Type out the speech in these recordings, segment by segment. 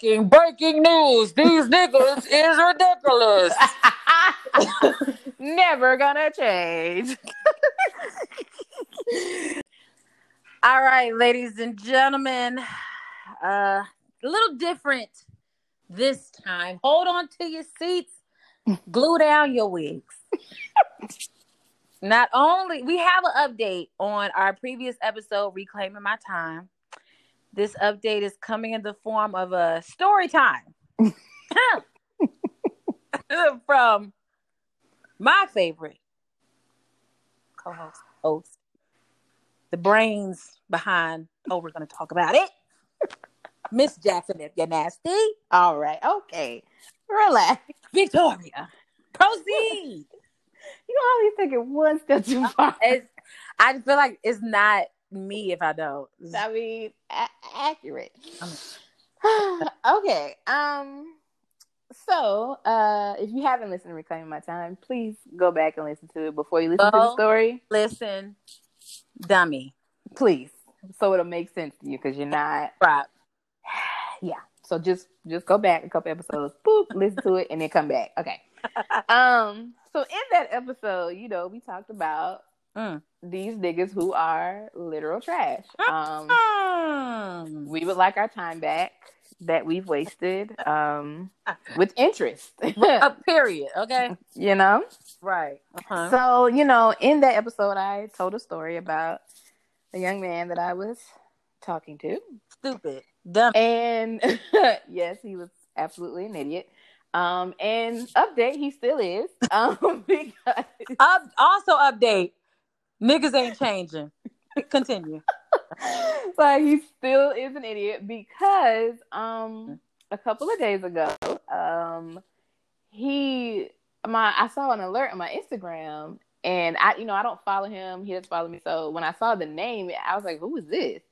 breaking, breaking news. These niggas is ridiculous. Never gonna change. All right, ladies and gentlemen. Uh, a little different this time. Hold on to your seats. Glue down your wigs. Not only we have an update on our previous episode, Reclaiming My Time. This update is coming in the form of a story time from my favorite co-host, host, the brains behind. Oh, we're going to talk about it, Miss Jackson. If you're nasty, All right, okay. Relax. Victoria, proceed. You always take it one step too far. It's, I feel like it's not me if I don't. I mean, a- accurate. Okay. Um. So, uh, if you haven't listened to Reclaiming My Time, please go back and listen to it before you listen to the story. Listen, dummy. Please, so it'll make sense to you because you're not. Right. Yeah. So just just go back a couple episodes, boop, listen to it, and then come back. Okay. Um. So in that episode, you know, we talked about Mm. these niggas who are literal trash. Um. Mm. we would like our time back that we've wasted um with interest A period. Okay. you know Right. Uh-huh. so you know in that episode i told a story about a young man that i was talking to Stupid. Dumb. and yes he was absolutely an idiot um and update he still is um because Up, also update. Niggas ain't changing. Continue. like he still is an idiot because um a couple of days ago um he my I saw an alert on my Instagram and I you know I don't follow him he doesn't follow me so when I saw the name I was like who is this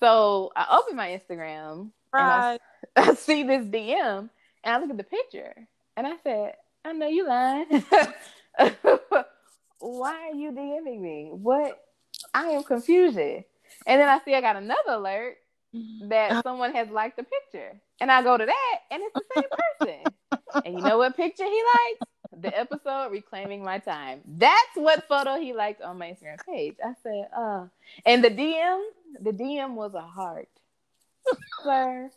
so I opened my Instagram Right. and I, I see this DM and I look at the picture and I said I know you lying why are you DMing me what I am confusion and then I see I got another alert that someone has liked the picture. And I go to that and it's the same person. and you know what picture he liked? The episode Reclaiming My Time. That's what photo he liked on my Instagram page. I said, uh and the DM, the DM was a heart. Sir,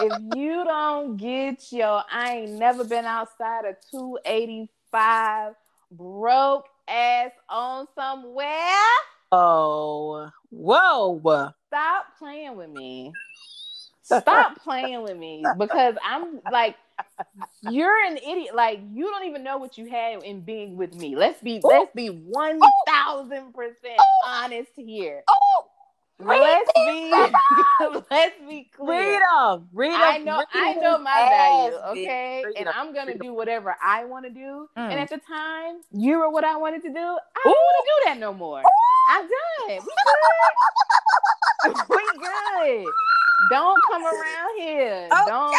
if you don't get your I ain't never been outside of 285 broke ass on somewhere. Oh. Whoa. stop playing with me. Stop playing with me because I'm like, you're an idiot. Like you don't even know what you had in being with me. Let's be let's be one thousand percent honest here. Oh. Let's be let's be clear. Read them. Read them. I know I know my value, okay? Read And 'em. I'm gonna do whatever I want to do. Mm. And at the time, you were what I wanted to do. I don't want to do that no more. I'm done. We good. we good. Don't come around here. Don't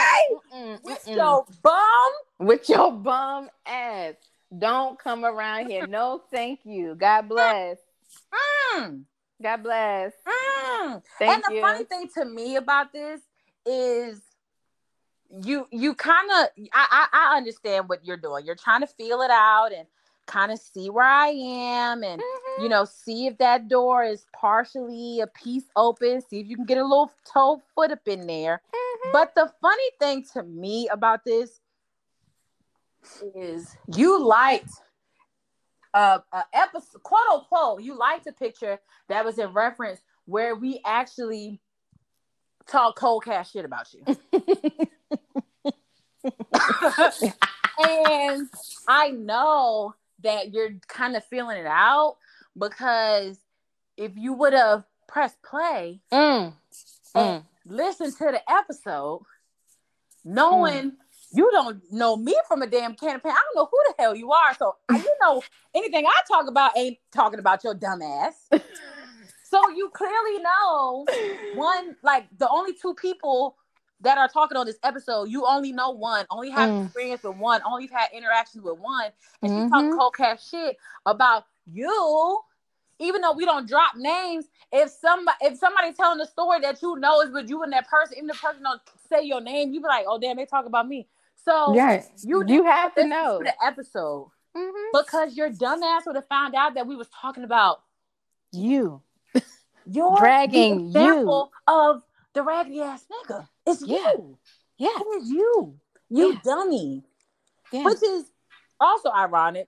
mm-mm, With mm-mm. your bum. with your bum ass. Don't come around here. No, thank you. God bless. Mm. God bless. Mm. And the you. funny thing to me about this is you you kind of I, I I understand what you're doing. You're trying to feel it out and kind of see where I am and Mm-hmm. you know see if that door is partially a piece open. See if you can get a little toe foot up in there. Mm-hmm. But the funny thing to me about this is you liked a, a episode, quote unquote, you liked a picture that was in reference where we actually talk cold cash shit about you. and I know that you're kind of feeling it out because if you would have pressed play Mm. and listened to the episode, knowing you don't know me from a damn can of paint, I don't know who the hell you are. So you know anything I talk about ain't talking about your dumb ass. so you clearly know one, like the only two people that are talking on this episode, you only know one, only have Mm. experience with one, only had interactions with one, and Mhm. she's talking cold cash shit about you even though we don't drop names, if somebody if somebody telling a story that you know is with you and that person, even the person don't say your name, you be like, oh damn, they talk about me. So Yeah, you you have to know. the episode Mhm. because your dumbass would have found out that we was talking about You. your Dragging the example of the raggedy ass nigga. It's Yeah. you. Yeah. It is you. You Yeah. dummy. Yeah. Which is also ironic.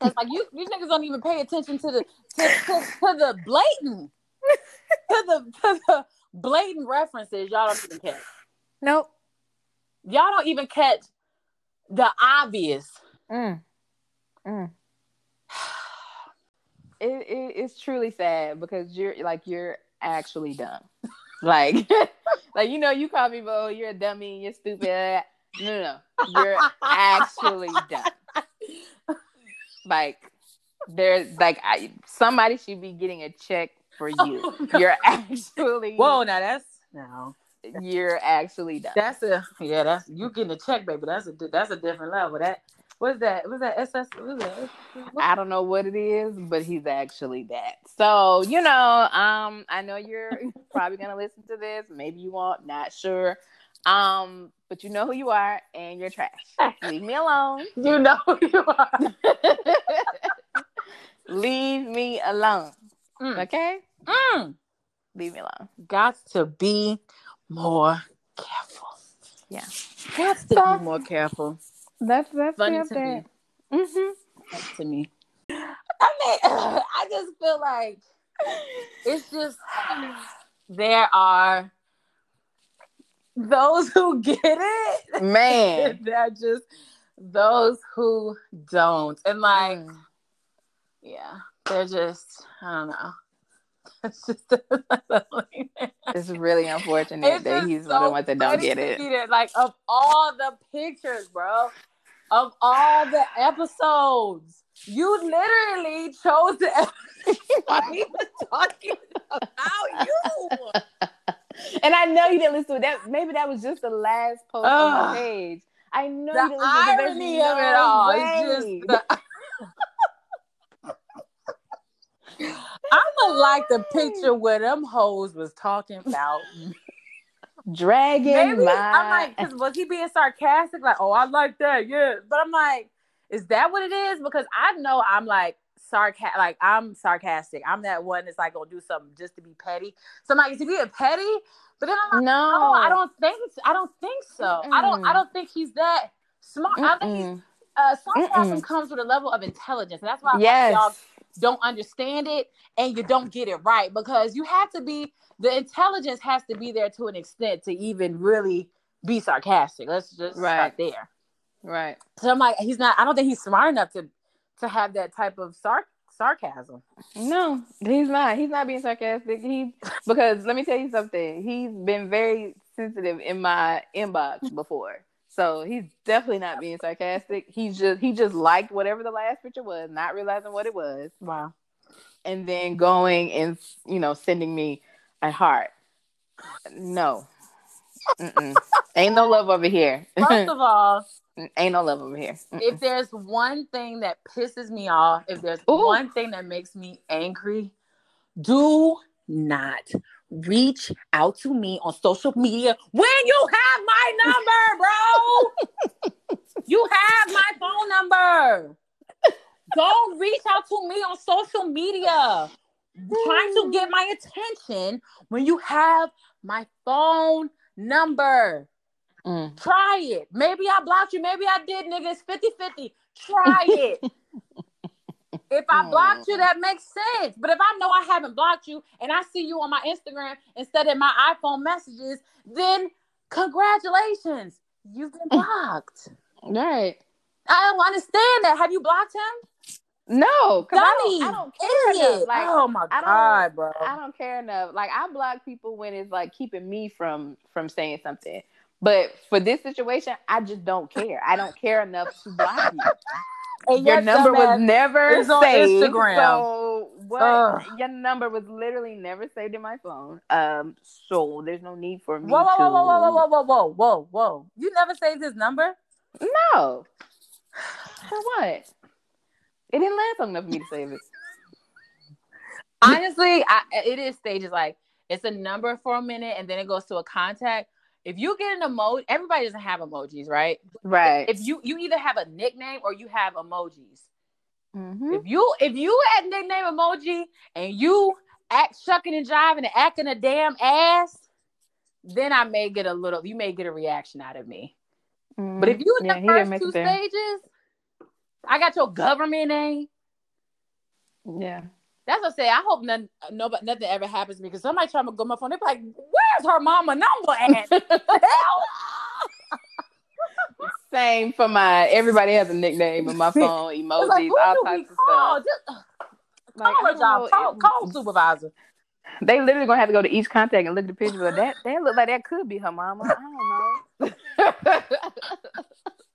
Cause like you, these niggas don't even pay attention to the to, to, to the blatant to the to the blatant references. Y'all don't even catch. Nope. Y'all don't even catch the obvious. Mm. Mm. It, it it's truly sad because you're like you're actually dumb. like like you know you call me oh you're a dummy you're stupid. No no no you're actually dumb. Like there's like I, somebody should be getting a check for you. Oh, God. You're actually Whoa, now that's no. You're actually dumb. That's a yeah. That's you getting a check, baby. That's a that's a different level. That what's that? What's that? SS? What's that? I don't know what it is, but he's actually that. So, you know, um, I know you're probably gonna listen to this. Maybe you won't, not sure. Um, but you know who you are and you're trash. Leave me alone. You know who you are. Leave me alone. Mm. Okay? Mm. Leave me alone. Got to be more careful. Yeah. Have to So- be more careful. That's that's Funny the to update. me. Mm-hmm. Funny to me. I mean, I just feel like it's just there are those who get it. Man. and there are just those who don't. And like, Mm. yeah, they're just I don't know. It's just It's really unfortunate It's that he's one of the so ones that don't get it. that, like of all the pictures, bro, of all the episodes, you literally chose the episode I'm even talking about you. And I know you didn't listen to it. That maybe that was just the last post on Ugh. my page. I know The you didn't listen to it. Irony of it all way. is just the. I'ma like the picture where them hoes was talking about dragging Maybe my. I'm like, 'cause was he being sarcastic? Like, oh, I like that, yeah. But I'm like, is that what it is? Because I know I'm like sarcastic, like I'm sarcastic. I'm that one that's like gonna do something just to be petty. So I'm like, is he being petty? But then I'm like, no, no, I don't think. I don't think so. I don't. I don't think he's that smart. I think he's, Mm-mm. uh, sarcasm Mm-mm. comes with a level of intelligence, and that's why I Yes. y'all don't understand it and you don't get it right because you have to be the intelligence has to be there to an extent to even really be sarcastic. Let's just Right. start there. Right. So I'm like, he's not. I don't think he's smart enough to to have that type of sar- sarcasm. No, he's not. He's not being sarcastic. He because let me tell you something. He's been very sensitive in my inbox before. So he's definitely not being sarcastic. He's just he just liked whatever the last picture was, not realizing what it was, Wow. and then going and you know sending me a heart. No, ain't no love over here. First of all, ain't no love over here. Mm-mm. if there's one thing that pisses me off, if there's Ooh. one thing that makes me angry, do not reach out to me on social media when you have my number, bro. you have my phone number. Don't reach out to me on social media trying to get my attention when you have my phone number. Mm. Try it. Maybe I blocked you. Maybe I did, nigga. It's 50 50. Try it. if I blocked you, mm. that makes sense. But if I know I haven't blocked you and I see you on my Instagram instead of my iPhone messages, then congratulations. You've been blocked. Right. I don't understand that. Have you blocked him? No, 'cause I don't, I don't care Idiot. enough. Like, oh my I God, bro. I don't care enough. Like I block people when it's like keeping me from from saying something. But for this situation, I just don't care. I don't care enough to block you. And Your number was never is on saved. Instagram. So what? Ugh. Your number was literally never saved in my phone. Um, so there's no need for me Whoa, whoa, to. whoa, whoa, whoa, whoa, whoa, whoa, whoa, whoa. You never saved his number? No. For what? It didn't last long enough for me to save it. Honestly, I, it is stages like it's a number for a minute and then it goes to a contact. If you get an emoji, everybody doesn't have emojis, right? Right. If you you either have a nickname or you have emojis. Mhm. If you if you had nickname emoji and you act shucking and jiving and acting a damn ass, then I may get a little. You may get a reaction out of me. But if you in Yeah, the first two stages, I got your government name. yeah. That's what I say. I hope none, nobody, nothing ever happens to me because somebody trying to go my phone. They're like, "Where's her mama number at?" hell? Same for my. Everybody has a nickname on my phone, emojis, like, all types of call? stuff. Just, uh, Like, call her job. know, Call, call supervisor. They literally gonna have to go to each contact and look at the picture. But that that look like that could be her mama. I don't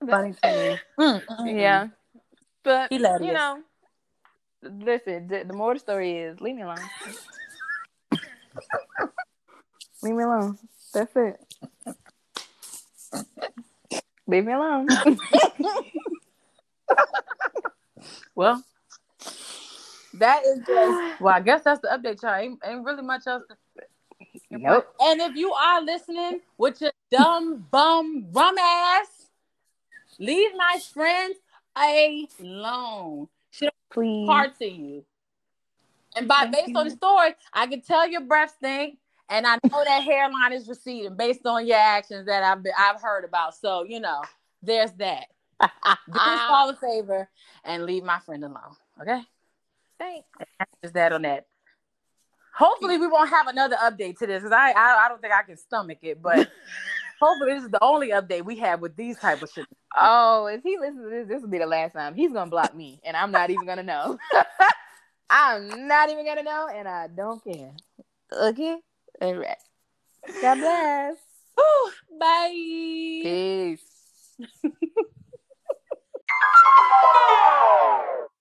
know. Funny to me. yeah, but you know, listen. The, the more the story is, leave me alone. leave me alone. That's it. Leave me alone. Well, that is just, well, I guess that's the update, y'all. Ain't, ain't really much else. To, nope. and if you are listening with your dumb bum bum ass, leave my friends alone. She don't Please. part to you. And by Thank based on the story, I can tell your breath stink, and I know that hairline is receding based on your actions that I've been, I've heard about. So you know, there's that. Do us all a favor and leave my friend alone. Okay. Thanks. Is that on that? Hopefully, we won't have another update to this because I, I I don't think I can stomach it. But Hopefully, this is the only update we have with these type of shit. Oh, if he listens to this, this will be the last time. He's gonna block me, and I'm not even gonna know. I'm not even gonna know, and I don't care. Okay, all right. God bless. Ooh, bye. Peace.